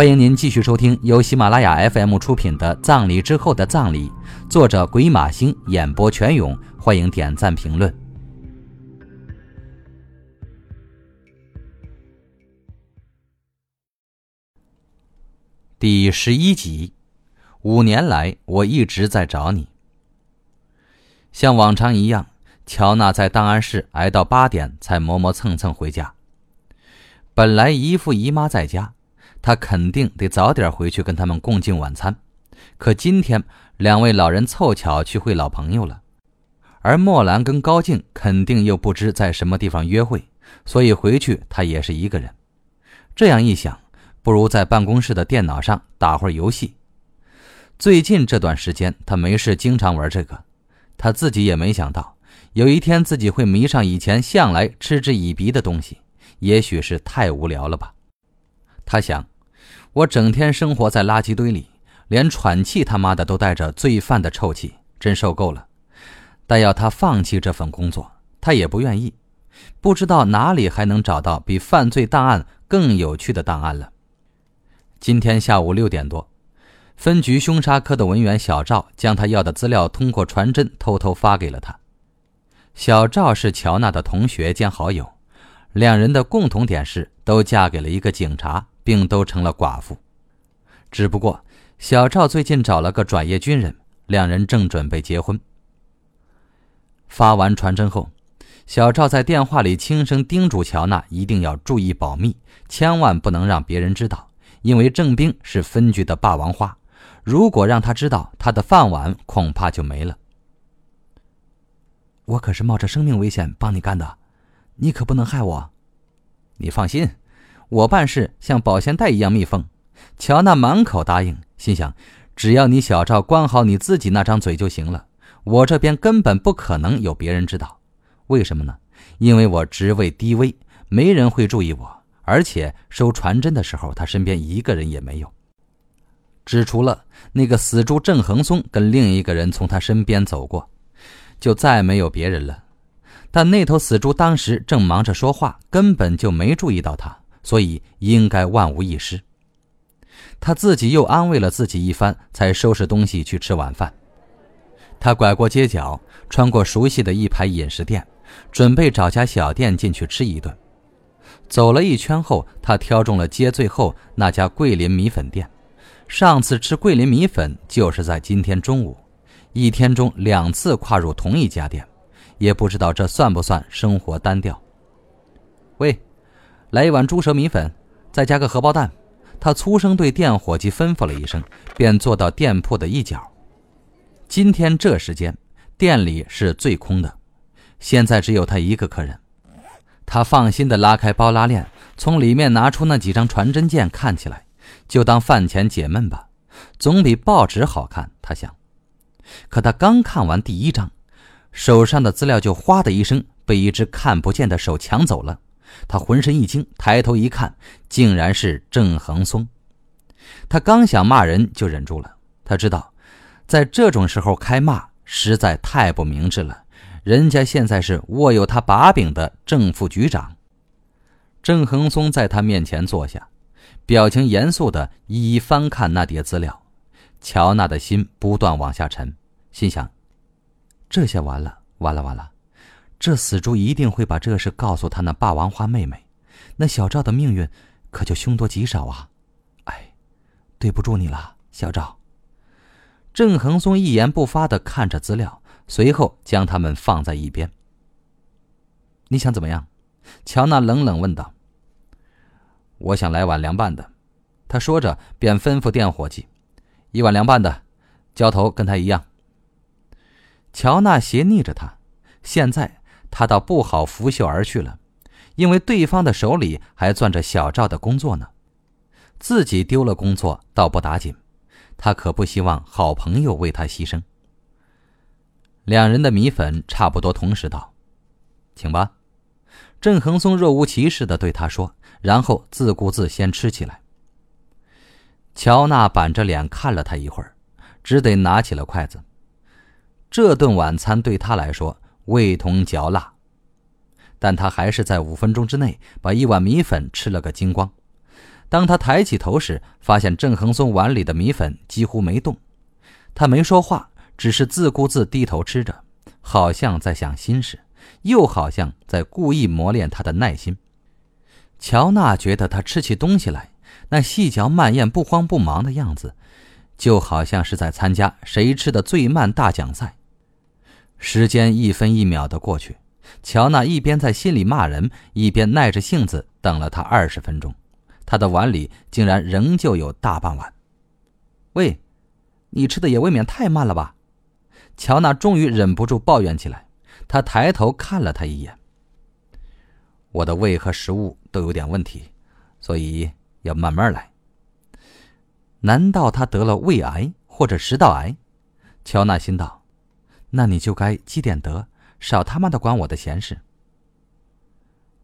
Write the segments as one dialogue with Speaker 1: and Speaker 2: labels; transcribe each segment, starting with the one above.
Speaker 1: 欢迎您继续收听由喜马拉雅 FM 出品的《葬礼之后的葬礼》，作者鬼马星，演播全勇。欢迎点赞评论。第十一集，五年来我一直在找你。像往常一样，乔娜在档案室挨到八点才磨磨蹭蹭回家。本来姨父姨妈在家。他肯定得早点回去跟他们共进晚餐，可今天两位老人凑巧去会老朋友了，而莫兰跟高静肯定又不知在什么地方约会，所以回去他也是一个人。这样一想，不如在办公室的电脑上打会儿游戏。最近这段时间他没事经常玩这个，他自己也没想到有一天自己会迷上以前向来嗤之以鼻的东西，也许是太无聊了吧。他想，我整天生活在垃圾堆里，连喘气他妈的都带着罪犯的臭气，真受够了。但要他放弃这份工作，他也不愿意。不知道哪里还能找到比犯罪档案更有趣的档案了。今天下午六点多，分局凶杀科的文员小赵将他要的资料通过传真偷偷发给了他。小赵是乔娜的同学兼好友，两人的共同点是都嫁给了一个警察。并都成了寡妇，只不过小赵最近找了个转业军人，两人正准备结婚。发完传真后，小赵在电话里轻声叮嘱乔娜一定要注意保密，千万不能让别人知道，因为郑兵是分局的霸王花，如果让他知道，他的饭碗恐怕就没了。我可是冒着生命危险帮你干的，你可不能害我。你放心。我办事像保鲜袋一样密封，乔娜满口答应，心想：只要你小赵关好你自己那张嘴就行了，我这边根本不可能有别人知道。为什么呢？因为我职位低微，没人会注意我，而且收传真的时候，他身边一个人也没有，只除了那个死猪郑恒松跟另一个人从他身边走过，就再没有别人了。但那头死猪当时正忙着说话，根本就没注意到他。所以应该万无一失。他自己又安慰了自己一番，才收拾东西去吃晚饭。他拐过街角，穿过熟悉的一排饮食店，准备找家小店进去吃一顿。走了一圈后，他挑中了街最后那家桂林米粉店。上次吃桂林米粉就是在今天中午，一天中两次跨入同一家店，也不知道这算不算生活单调。喂。来一碗猪舌米粉，再加个荷包蛋。他粗声对店伙计吩咐了一声，便坐到店铺的一角。今天这时间，店里是最空的，现在只有他一个客人。他放心地拉开包拉链，从里面拿出那几张传真件，看起来就当饭前解闷吧，总比报纸好看。他想，可他刚看完第一张，手上的资料就哗的一声被一只看不见的手抢走了。他浑身一惊，抬头一看，竟然是郑恒松。他刚想骂人，就忍住了。他知道，在这种时候开骂实在太不明智了。人家现在是握有他把柄的正副局长。郑恒松在他面前坐下，表情严肃的一一翻看那叠资料。乔娜的心不断往下沉，心想：这下完了，完了，完了。这死猪一定会把这事告诉他那霸王花妹妹，那小赵的命运可就凶多吉少啊！哎，对不住你了，小赵。郑恒松一言不发的看着资料，随后将他们放在一边。你想怎么样？乔娜冷冷问道。我想来碗凉拌的，他说着便吩咐店伙计：“一碗凉拌的，浇头跟他一样。”乔娜斜睨着他，现在。他倒不好拂袖而去了，因为对方的手里还攥着小赵的工作呢。自己丢了工作倒不打紧，他可不希望好朋友为他牺牲。两人的米粉差不多同时到，请吧。郑恒松若无其事的对他说，然后自顾自先吃起来。乔娜板着脸看了他一会儿，只得拿起了筷子。这顿晚餐对他来说。味同嚼蜡，但他还是在五分钟之内把一碗米粉吃了个精光。当他抬起头时，发现郑恒松碗里的米粉几乎没动。他没说话，只是自顾自低头吃着，好像在想心事，又好像在故意磨练他的耐心。乔娜觉得他吃起东西来，那细嚼慢咽、不慌不忙的样子，就好像是在参加谁吃的最慢大奖赛。时间一分一秒的过去，乔娜一边在心里骂人，一边耐着性子等了他二十分钟。他的碗里竟然仍旧有大半碗。喂，你吃的也未免太慢了吧？乔娜终于忍不住抱怨起来。她抬头看了他一眼。我的胃和食物都有点问题，所以要慢慢来。难道他得了胃癌或者食道癌？乔娜心道：“那你就该积点德，少他妈的管我的闲事。”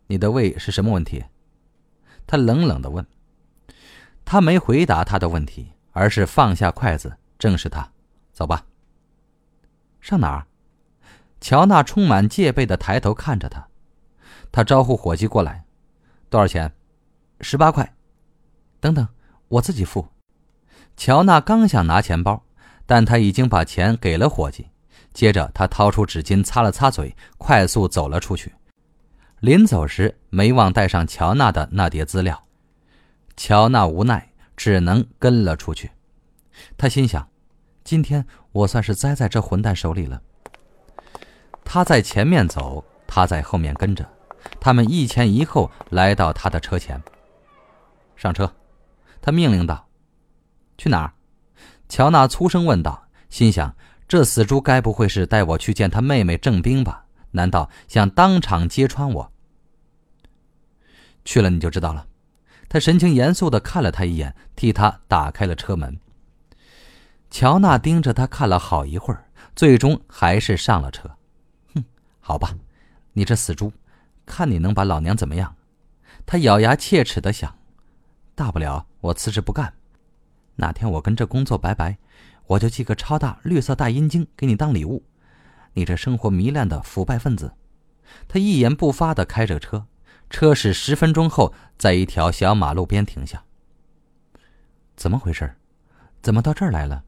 Speaker 1: 你的胃是什么问题？他冷冷的问。他没回答他的问题，而是放下筷子，正视他：“走吧。”上哪儿？乔娜充满戒备的抬头看着他。他招呼伙计过来：“多少钱？”“十八块。”“等等，我自己付。”乔娜刚想拿钱包，但他已经把钱给了伙计。接着，他掏出纸巾擦了擦嘴，快速走了出去。临走时，没忘带上乔娜的那叠资料。乔娜无奈，只能跟了出去。他心想：今天我算是栽在这混蛋手里了。他在前面走，他在后面跟着。他们一前一后来到他的车前。上车，他命令道：“去哪儿？”乔娜粗声问道，心想：这死猪该不会是带我去见他妹妹郑冰吧？难道想当场揭穿我？去了你就知道了。他神情严肃的看了他一眼，替他打开了车门。乔娜盯着他看了好一会儿，最终还是上了车。哼，好吧，你这死猪，看你能把老娘怎么样？他咬牙切齿的想，大不了我辞职不干，哪天我跟这工作拜拜，我就寄个超大绿色大阴茎给你当礼物。你这生活糜烂的腐败分子！他一言不发的开着车，车驶十分钟后，在一条小马路边停下。怎么回事？怎么到这儿来了？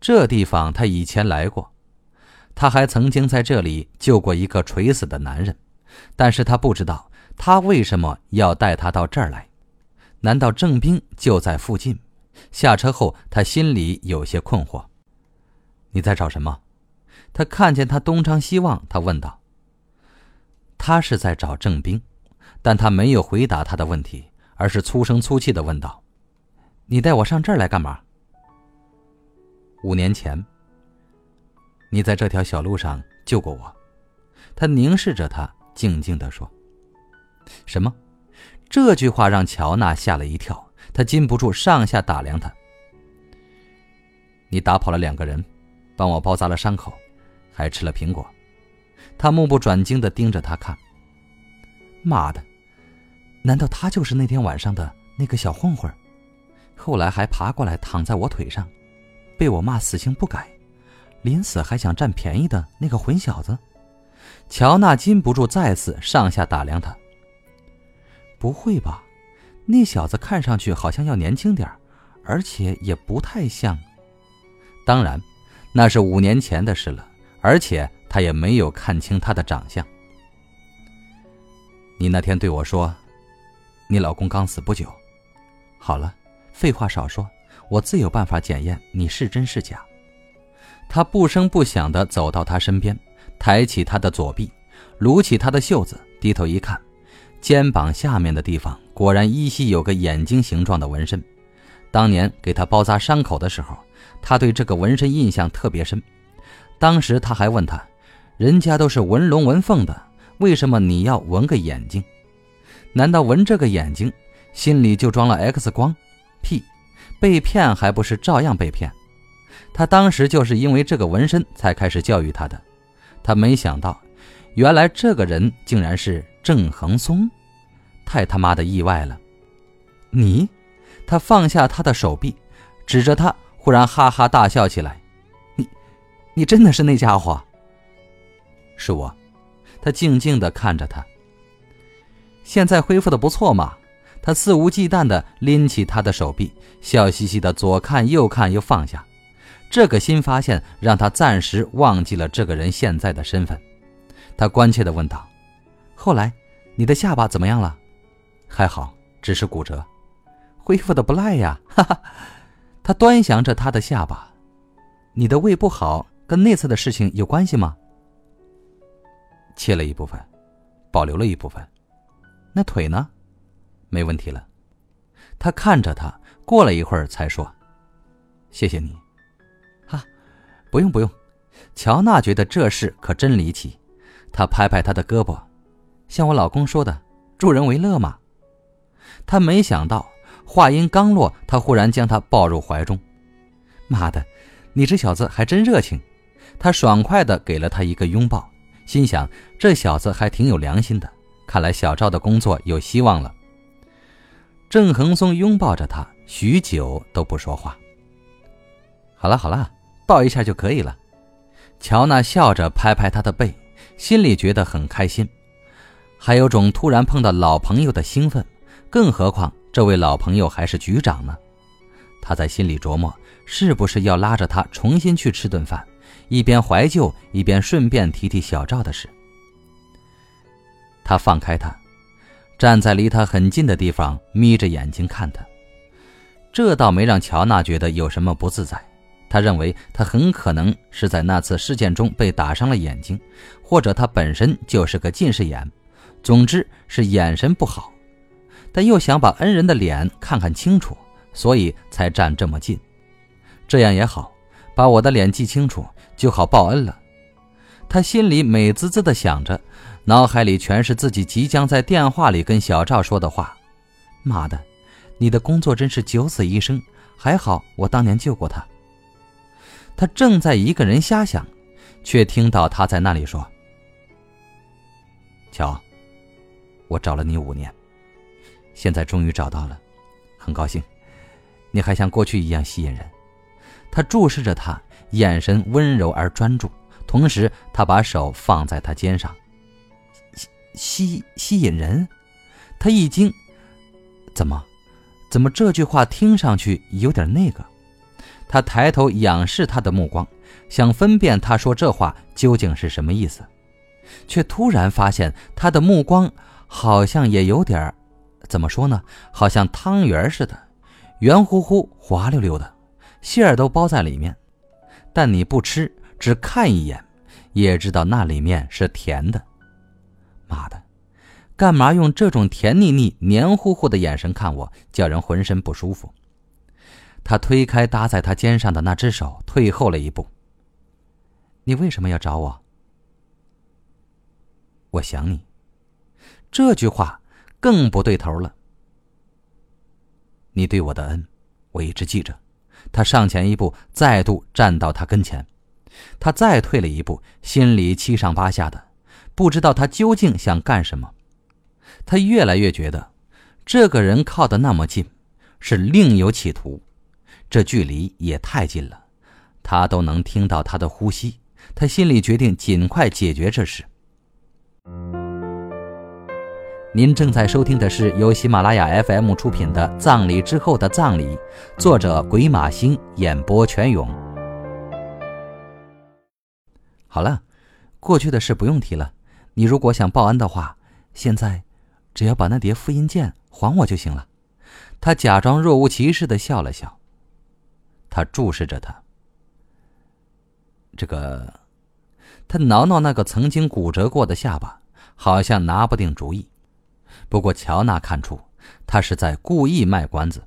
Speaker 1: 这地方他以前来过，他还曾经在这里救过一个垂死的男人，但是他不知道他为什么要带他到这儿来。难道郑兵就在附近？下车后，他心里有些困惑。你在找什么？他看见他东张西望，他问道：“他是在找郑兵，但他没有回答他的问题，而是粗声粗气的问道：‘你带我上这儿来干嘛？’五年前，你在这条小路上救过我。”他凝视着他，静静的说：“什么？”这句话让乔娜吓了一跳，他禁不住上下打量他。你打跑了两个人，帮我包扎了伤口。还吃了苹果，他目不转睛的盯着他看。妈的，难道他就是那天晚上的那个小混混？后来还爬过来躺在我腿上，被我骂死性不改，临死还想占便宜的那个混小子？乔娜禁不住再次上下打量他。不会吧，那小子看上去好像要年轻点而且也不太像。当然，那是五年前的事了。而且他也没有看清他的长相。你那天对我说，你老公刚死不久。好了，废话少说，我自有办法检验你是真是假。他不声不响地走到他身边，抬起他的左臂，撸起他的袖子，低头一看，肩膀下面的地方果然依稀有个眼睛形状的纹身。当年给他包扎伤口的时候，他对这个纹身印象特别深。当时他还问他：“人家都是纹龙纹凤的，为什么你要纹个眼睛？难道纹这个眼睛，心里就装了 X 光？屁！被骗还不是照样被骗？他当时就是因为这个纹身才开始教育他的。他没想到，原来这个人竟然是郑恒松，太他妈的意外了！你？他放下他的手臂，指着他，忽然哈哈大笑起来。你你真的是那家伙？是我。他静静的看着他。现在恢复的不错嘛？他肆无忌惮地拎起他的手臂，笑嘻嘻地左看右看，又放下。这个新发现让他暂时忘记了这个人现在的身份。他关切地问道：“后来，你的下巴怎么样了？”“还好，只是骨折，恢复的不赖呀。”哈哈。他端详着他的下巴。“你的胃不好跟那次的事情有关系吗？”“切了一部分，保留了一部分。”“那腿呢？”“没问题了。”他看着他，过了一会儿才说：“谢谢你。”哈不用不用，乔娜觉得这事可真离奇。她拍拍他的胳膊，像我老公说的，助人为乐嘛。他没想到，话音刚落，他忽然将他抱入怀中。妈的，你这小子还真热情！他爽快地给了他一个拥抱，心想这小子还挺有良心的，看来小赵的工作有希望了。郑恒松拥抱着他，许久都不说话。好了好了。抱一下就可以了。乔娜笑着拍拍他的背，心里觉得很开心，还有种突然碰到老朋友的兴奋。更何况这位老朋友还是局长呢。他在心里琢磨，是不是要拉着他重新去吃顿饭，一边怀旧，一边顺便提提小赵的事。他放开他，站在离他很近的地方，眯着眼睛看他。这倒没让乔娜觉得有什么不自在。他认为他很可能是在那次事件中被打伤了眼睛，或者他本身就是个近视眼，总之是眼神不好。但又想把恩人的脸看看清楚，所以才站这么近。这样也好，把我的脸记清楚，就好报恩了。他心里美滋滋地想着，脑海里全是自己即将在电话里跟小赵说的话：“妈的，你的工作真是九死一生，还好我当年救过他。”他正在一个人瞎想，却听到他在那里说：“乔，我找了你五年，现在终于找到了，很高兴。你还像过去一样吸引人。”他注视着他，眼神温柔而专注，同时他把手放在他肩上，吸吸吸引人。他一惊：“怎么？怎么这句话听上去有点那个？”他抬头仰视他的目光，想分辨他说这话究竟是什么意思，却突然发现他的目光好像也有点儿怎么说呢？好像汤圆似的，圆乎乎、滑溜溜的，馅儿都包在里面。但你不吃，只看一眼，也知道那里面是甜的。妈的，干嘛用这种甜腻腻、黏糊糊的眼神看我，叫人浑身不舒服？他推开搭在他肩上的那只手，退后了一步。你为什么要找我？我想你。这句话更不对头了。你对我的恩，我一直记着。他上前一步，再度站到他跟前。他再退了一步，心里七上八下的，不知道他究竟想干什么。他越来越觉得，这个人靠得那么近，是另有企图。这距离也太近了，他都能听到他的呼吸。他心里决定尽快解决这事。您正在收听的是由喜马拉雅 FM 出品的《葬礼之后的葬礼》，作者鬼马星，演播全勇。好了，过去的事不用提了。你如果想报恩的话，现在只要把那叠复印件还我就行了。他假装若无其事的笑了笑。他注视着他。这个，他挠挠那个曾经骨折过的下巴，好像拿不定主意。不过乔娜看出，他是在故意卖关子。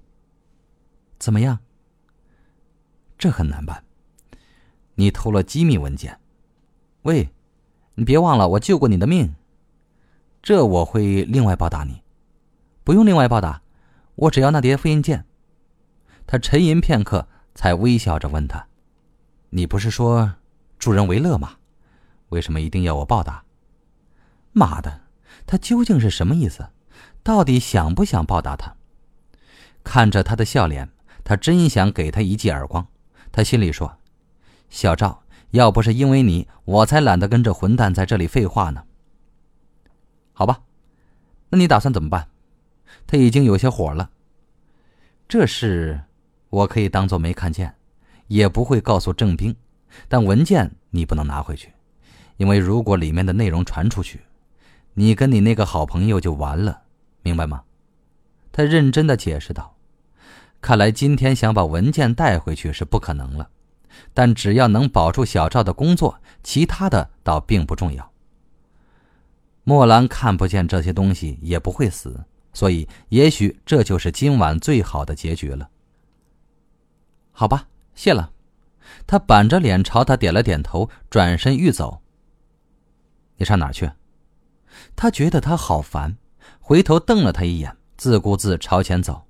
Speaker 1: 怎么样？这很难办。你偷了机密文件。喂，你别忘了，我救过你的命。这我会另外报答你。不用另外报答，我只要那叠复印件。他沉吟片刻。才微笑着问他：“你不是说助人为乐吗？为什么一定要我报答？”妈的，他究竟是什么意思？到底想不想报答他？看着他的笑脸，他真想给他一记耳光。他心里说：“小赵，要不是因为你，我才懒得跟这混蛋在这里废话呢。”好吧，那你打算怎么办？他已经有些火了。这事，我可以当做没看见，也不会告诉郑兵。但文件你不能拿回去，因为如果里面的内容传出去，你跟你那个好朋友就完了，明白吗？他认真的解释道。看来今天想把文件带回去是不可能了，但只要能保住小赵的工作，其他的倒并不重要。墨兰看不见这些东西也不会死，所以也许这就是今晚最好的结局了。好吧，谢了。他板着脸朝他点了点头，转身欲走。你上哪儿去？他觉得他好烦，回头瞪了他一眼，自顾自朝前走。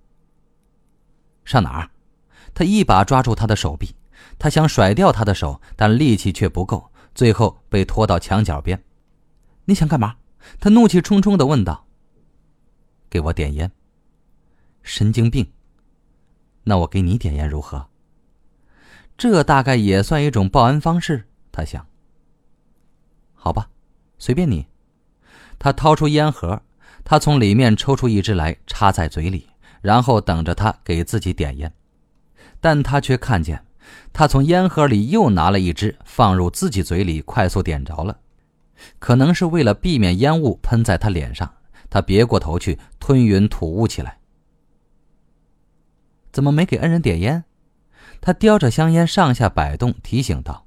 Speaker 1: 上哪儿？他一把抓住他的手臂，他想甩掉他的手，但力气却不够，最后被拖到墙角边。你想干嘛？他怒气冲冲的问道。给我点烟。神经病。那我给你点烟如何？这大概也算一种报恩方式，他想。好吧，随便你。他掏出烟盒，他从里面抽出一支来，插在嘴里。然后等着他给自己点烟，但他却看见，他从烟盒里又拿了一支放入自己嘴里，快速点着了。可能是为了避免烟雾喷在他脸上，他别过头去吞云吐雾起来。怎么没给恩人点烟？他叼着香烟上下摆动，提醒道。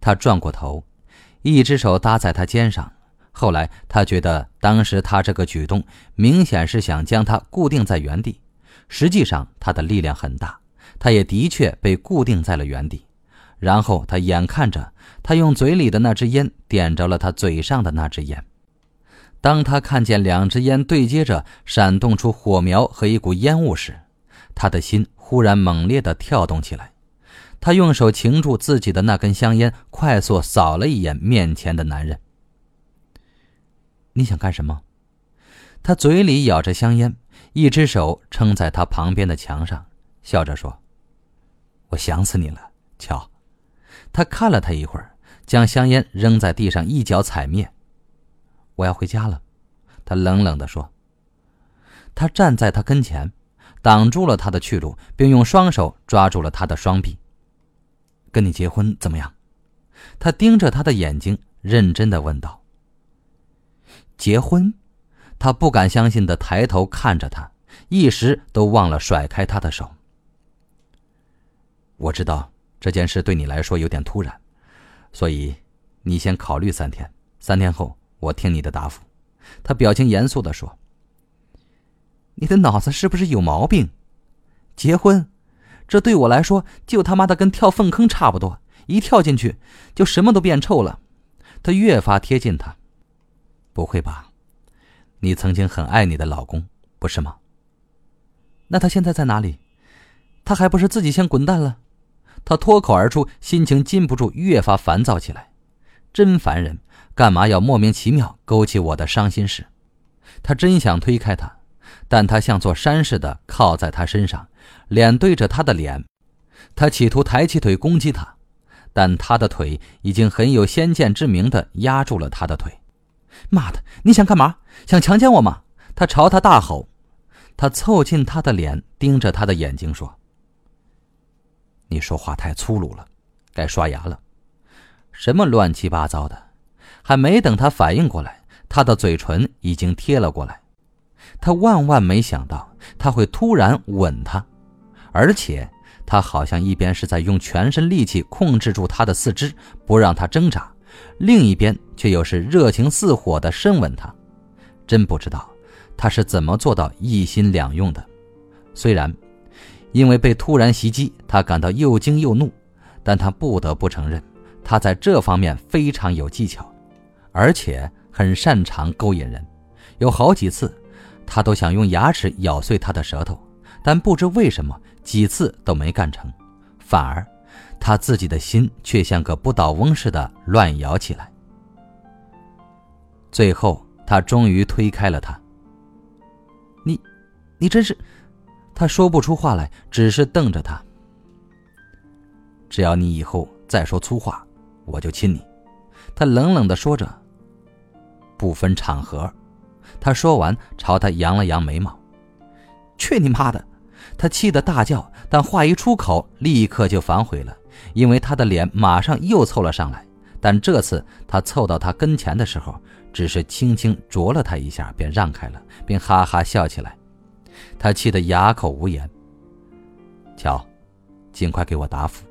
Speaker 1: 他转过头，一只手搭在他肩上。后来，他觉得当时他这个举动明显是想将他固定在原地。实际上，他的力量很大，他也的确被固定在了原地。然后，他眼看着他用嘴里的那支烟点着了他嘴上的那支烟。当他看见两支烟对接着闪动出火苗和一股烟雾时，他的心忽然猛烈地跳动起来。他用手擎住自己的那根香烟，快速扫了一眼面前的男人。你想干什么？他嘴里咬着香烟，一只手撑在他旁边的墙上，笑着说：“我想死你了，乔。”他看了他一会儿，将香烟扔在地上，一脚踩灭。“我要回家了。”他冷冷地说。他站在他跟前，挡住了他的去路，并用双手抓住了他的双臂。“跟你结婚怎么样？”他盯着他的眼睛，认真的问道。结婚，他不敢相信的抬头看着他，一时都忘了甩开他的手。我知道这件事对你来说有点突然，所以你先考虑三天，三天后我听你的答复。他表情严肃的说：“你的脑子是不是有毛病？结婚，这对我来说就他妈的跟跳粪坑差不多，一跳进去就什么都变臭了。”他越发贴近他。不会吧，你曾经很爱你的老公，不是吗？那他现在在哪里？他还不是自己先滚蛋了？他脱口而出，心情禁不住越发烦躁起来。真烦人，干嘛要莫名其妙勾起我的伤心事？他真想推开他，但他像座山似的靠在他身上，脸对着他的脸。他企图抬起腿攻击他，但他的腿已经很有先见之明的压住了他的腿。妈的！你想干嘛？想强奸我吗？他朝他大吼。他凑近他的脸，盯着他的眼睛说：“你说话太粗鲁了，该刷牙了。”什么乱七八糟的！还没等他反应过来，他的嘴唇已经贴了过来。他万万没想到他会突然吻他，而且他好像一边是在用全身力气控制住他的四肢，不让他挣扎。另一边却又是热情似火的深吻他，真不知道他是怎么做到一心两用的。虽然因为被突然袭击，他感到又惊又怒，但他不得不承认，他在这方面非常有技巧，而且很擅长勾引人。有好几次，他都想用牙齿咬碎他的舌头，但不知为什么几次都没干成，反而。他自己的心却像个不倒翁似的乱摇起来。最后，他终于推开了他。你，你真是……他说不出话来，只是瞪着他。只要你以后再说粗话，我就亲你。他冷冷的说着，不分场合。他说完，朝他扬了扬眉毛：“去你妈的！”他气得大叫，但话一出口，立刻就反悔了，因为他的脸马上又凑了上来。但这次他凑到他跟前的时候，只是轻轻啄了他一下，便让开了，并哈哈笑起来。他气得哑口无言。乔，尽快给我答复，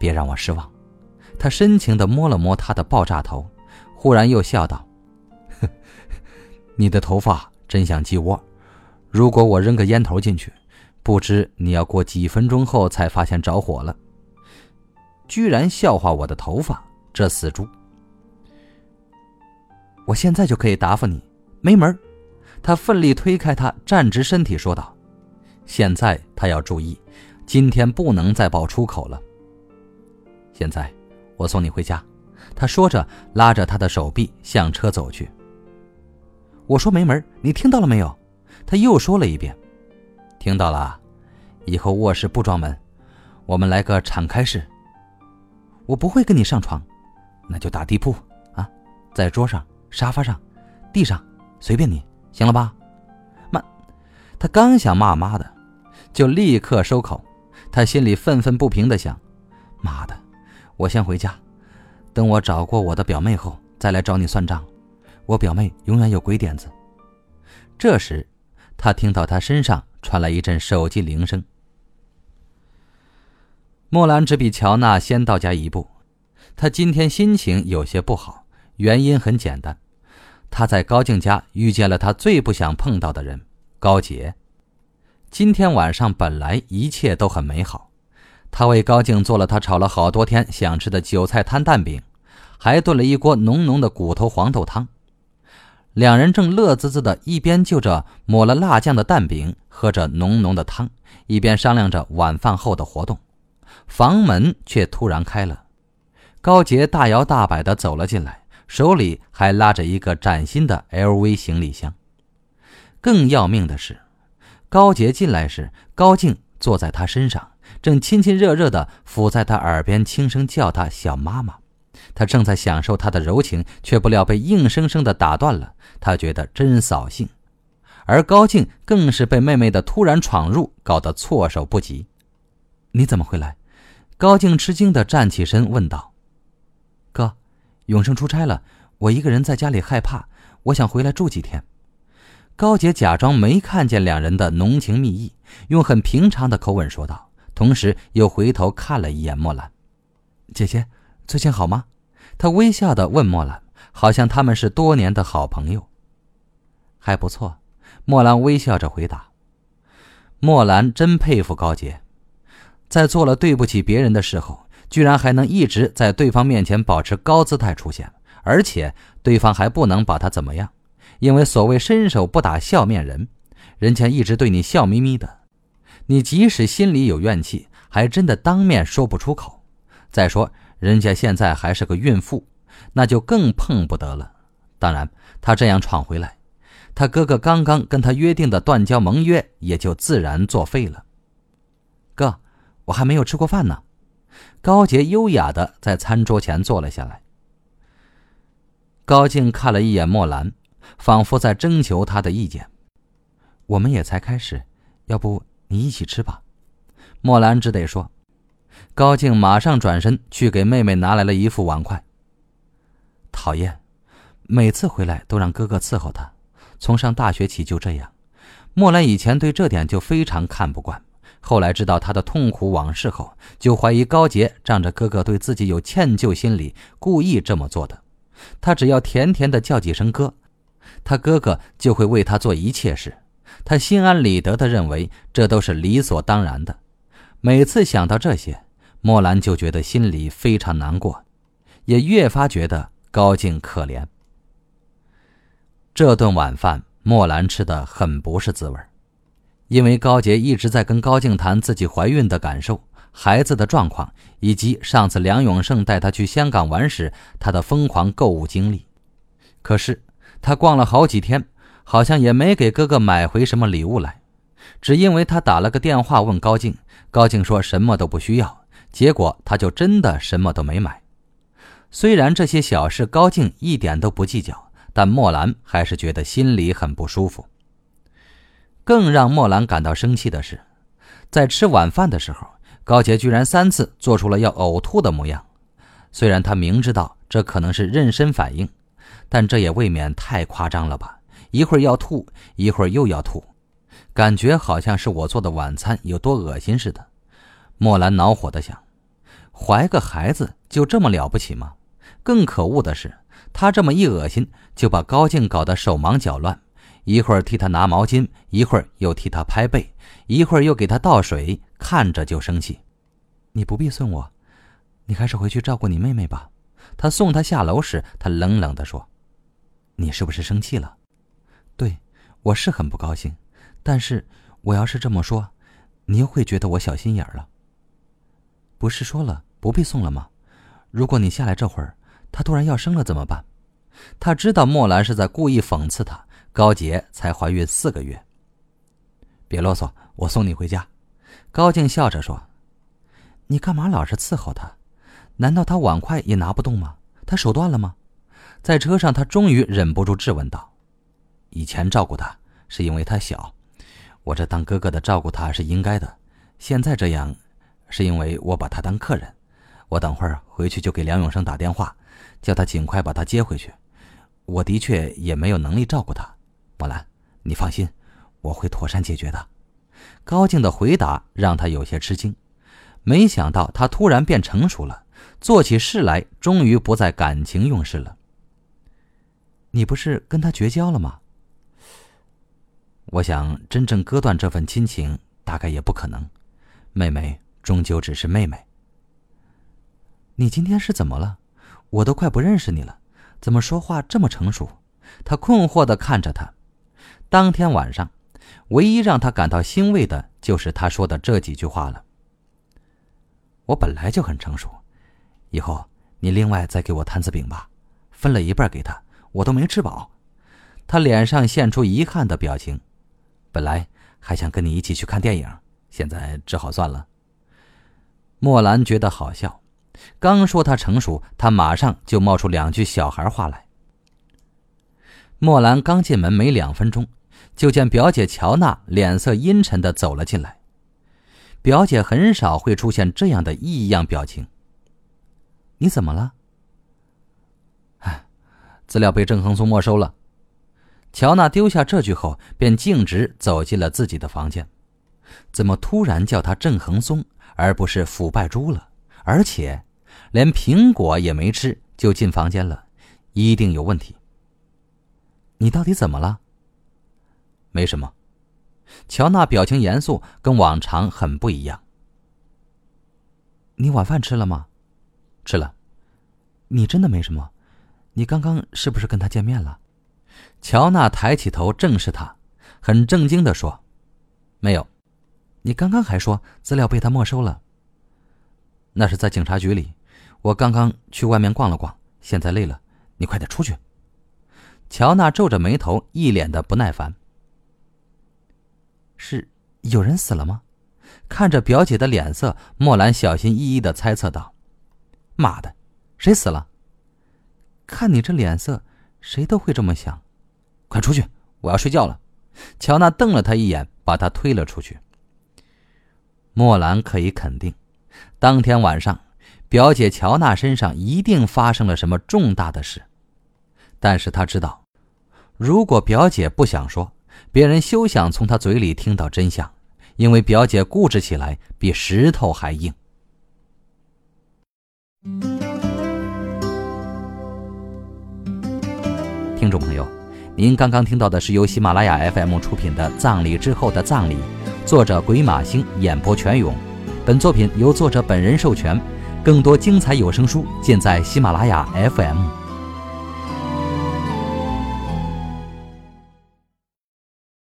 Speaker 1: 别让我失望。他深情地摸了摸他的爆炸头，忽然又笑道：“你的头发真像鸡窝，如果我扔个烟头进去。”不知你要过几分钟后才发现着火了，居然笑话我的头发，这死猪！我现在就可以答复你，没门他奋力推开他，站直身体说道：“现在他要注意，今天不能再爆粗口了。现在我送你回家。”他说着，拉着他的手臂向车走去。我说：“没门你听到了没有？”他又说了一遍。听到了，以后卧室不装门，我们来个敞开式。我不会跟你上床，那就打地铺啊，在桌上、沙发上、地上，随便你，行了吧？妈，他刚想骂妈的，就立刻收口。他心里愤愤不平的想：妈的，我先回家，等我找过我的表妹后再来找你算账。我表妹永远有鬼点子。这时，他听到他身上。传来一阵手机铃声。莫兰只比乔娜先到家一步，她今天心情有些不好，原因很简单，他在高静家遇见了他最不想碰到的人——高杰。今天晚上本来一切都很美好，他为高静做了他炒了好多天想吃的韭菜摊蛋饼，还炖了一锅浓浓的骨头黄豆汤。两人正乐滋滋的，一边就着抹了辣酱的蛋饼，喝着浓浓的汤，一边商量着晚饭后的活动。房门却突然开了，高杰大摇大摆的走了进来，手里还拉着一个崭新的 LV 行李箱。更要命的是，高杰进来时，高静坐在他身上，正亲亲热热的伏在他耳边，轻声叫他“小妈妈”。他正在享受她的柔情，却不料被硬生生的打断了。他觉得真扫兴，而高静更是被妹妹的突然闯入搞得措手不及。你怎么会来？高静吃惊的站起身问道：“，永生出差了，我一个人在家里害怕，我想回来住几天。”高杰假装没看见两人的浓情蜜意，用很平常的口吻说道，同时又回头看了一眼莫兰：“姐姐。”最近好吗？他微笑的问莫兰，好像他们是多年的好朋友。还不错，莫兰微笑着回答。莫兰真佩服高杰，在做了对不起别人的时候，居然还能一直在对方面前保持高姿态出现，而且对方还不能把他怎么样，因为所谓伸手不打笑面人，人家一直对你笑眯眯的，你即使心里有怨气，还真的当面说不出口。再说。人家现在还是个孕妇，那就更碰不得了。当然，他这样闯回来，他哥哥刚刚跟他约定的断交盟约也就自然作废了。哥，我还没有吃过饭呢。高杰优雅的在餐桌前坐了下来。高静看了一眼莫兰，仿佛在征求他的意见。我们也才开始，要不你一起吃吧？莫兰只得说。高静马上转身去给妹妹拿来了一副碗筷。讨厌，每次回来都让哥哥伺候她，从上大学起就这样。莫兰以前对这点就非常看不惯，后来知道他的痛苦往事后，就怀疑高杰仗着哥哥对自己有歉疚心理，故意这么做的。他只要甜甜的叫几声哥，他哥哥就会为他做一切事。他心安理得的认为这都是理所当然的。每次想到这些，莫兰就觉得心里非常难过，也越发觉得高静可怜。这顿晚饭，莫兰吃的很不是滋味儿因为高杰一直在跟高静谈自己怀孕的感受、孩子的状况，以及上次梁永胜带她去香港玩时他的疯狂购物经历。可是他逛了好几天，好像也没给哥哥买回什么礼物来，只因为他打了个电话问高静。高静说什么都不需要，结果他就真的什么都没买。虽然这些小事高静一点都不计较，但莫兰还是觉得心里很不舒服。更让莫兰感到生气的是，在吃晚饭的时候，高杰居然三次做出了要呕吐的模样。虽然他明知道这可能是妊娠反应，但这也未免太夸张了吧？一会儿要吐，一会儿又要吐，感觉好像是我做的晚餐有多恶心似的。莫兰恼火地想：怀个孩子就这么了不起吗？更可恶的是，他这么一恶心，就把高静搞得手忙脚乱。一会儿替他拿毛巾，一会儿又替他拍背，一会儿又给他倒水，看着就生气。你不必送我，你还是回去照顾你妹妹吧。他送她下楼时，他冷冷地说：“你是不是生气了？”“对，我是很不高兴。但是我要是这么说，你又会觉得我小心眼了。不是说了不必送了吗？如果你下来这会儿，她突然要生了怎么办？”他知道莫兰是在故意讽刺他。高洁才怀孕四个月。别啰嗦，我送你回家。高静笑着说：“你干嘛老是伺候他？难道他碗筷也拿不动吗？他手断了吗？”在车上，他终于忍不住质问道：“以前照顾他是因为他小，我这当哥哥的照顾他是应该的。现在这样，是因为我把他当客人。我等会儿回去就给梁永生打电话，叫他尽快把他接回去。我的确也没有能力照顾他。”莫兰，你放心，我会妥善解决的。高静的回答让他有些吃惊，没想到他突然变成熟了，做起事来终于不再感情用事了。你不是跟他绝交了吗？我想真正割断这份亲情大概也不可能，妹妹终究只是妹妹。你今天是怎么了？我都快不认识你了，怎么说话这么成熟？他困惑的看着他。当天晚上，唯一让他感到欣慰的就是他说的这几句话了。我本来就很成熟，以后你另外再给我摊子饼吧，分了一半给他，我都没吃饱。他脸上现出遗憾的表情，本来还想跟你一起去看电影，现在只好算了。莫兰觉得好笑，刚说他成熟，他马上就冒出两句小孩话来。莫兰刚进门没两分钟。就见表姐乔娜脸色阴沉的走了进来。表姐很少会出现这样的异样表情。你怎么了？哎，资料被郑恒松没收了。乔娜丢下这句后，便径直走进了自己的房间。怎么突然叫他郑恒松，而不是腐败猪了？而且，连苹果也没吃就进房间了，一定有问题。你到底怎么了？没什么，乔娜表情严肃，跟往常很不一样。你晚饭吃了吗？吃了。你真的没什么？你刚刚是不是跟他见面了？乔娜抬起头正视他，很正经的说：“没有。你刚刚还说资料被他没收了。那是在警察局里，我刚刚去外面逛了逛，现在累了，你快点出去。”乔娜皱着眉头，一脸的不耐烦。是有人死了吗？看着表姐的脸色，莫兰小心翼翼的猜测道：“妈的，谁死了？看你这脸色，谁都会这么想。快出去，我要睡觉了。”乔娜瞪了他一眼，把他推了出去。莫兰可以肯定，当天晚上，表姐乔娜身上一定发生了什么重大的事。但是他知道，如果表姐不想说。别人休想从他嘴里听到真相，因为表姐固执起来比石头还硬。听众朋友，您刚刚听到的是由喜马拉雅 FM 出品的《葬礼之后的葬礼》，作者鬼马星演播全勇。本作品由作者本人授权。更多精彩有声书尽在喜马拉雅 FM。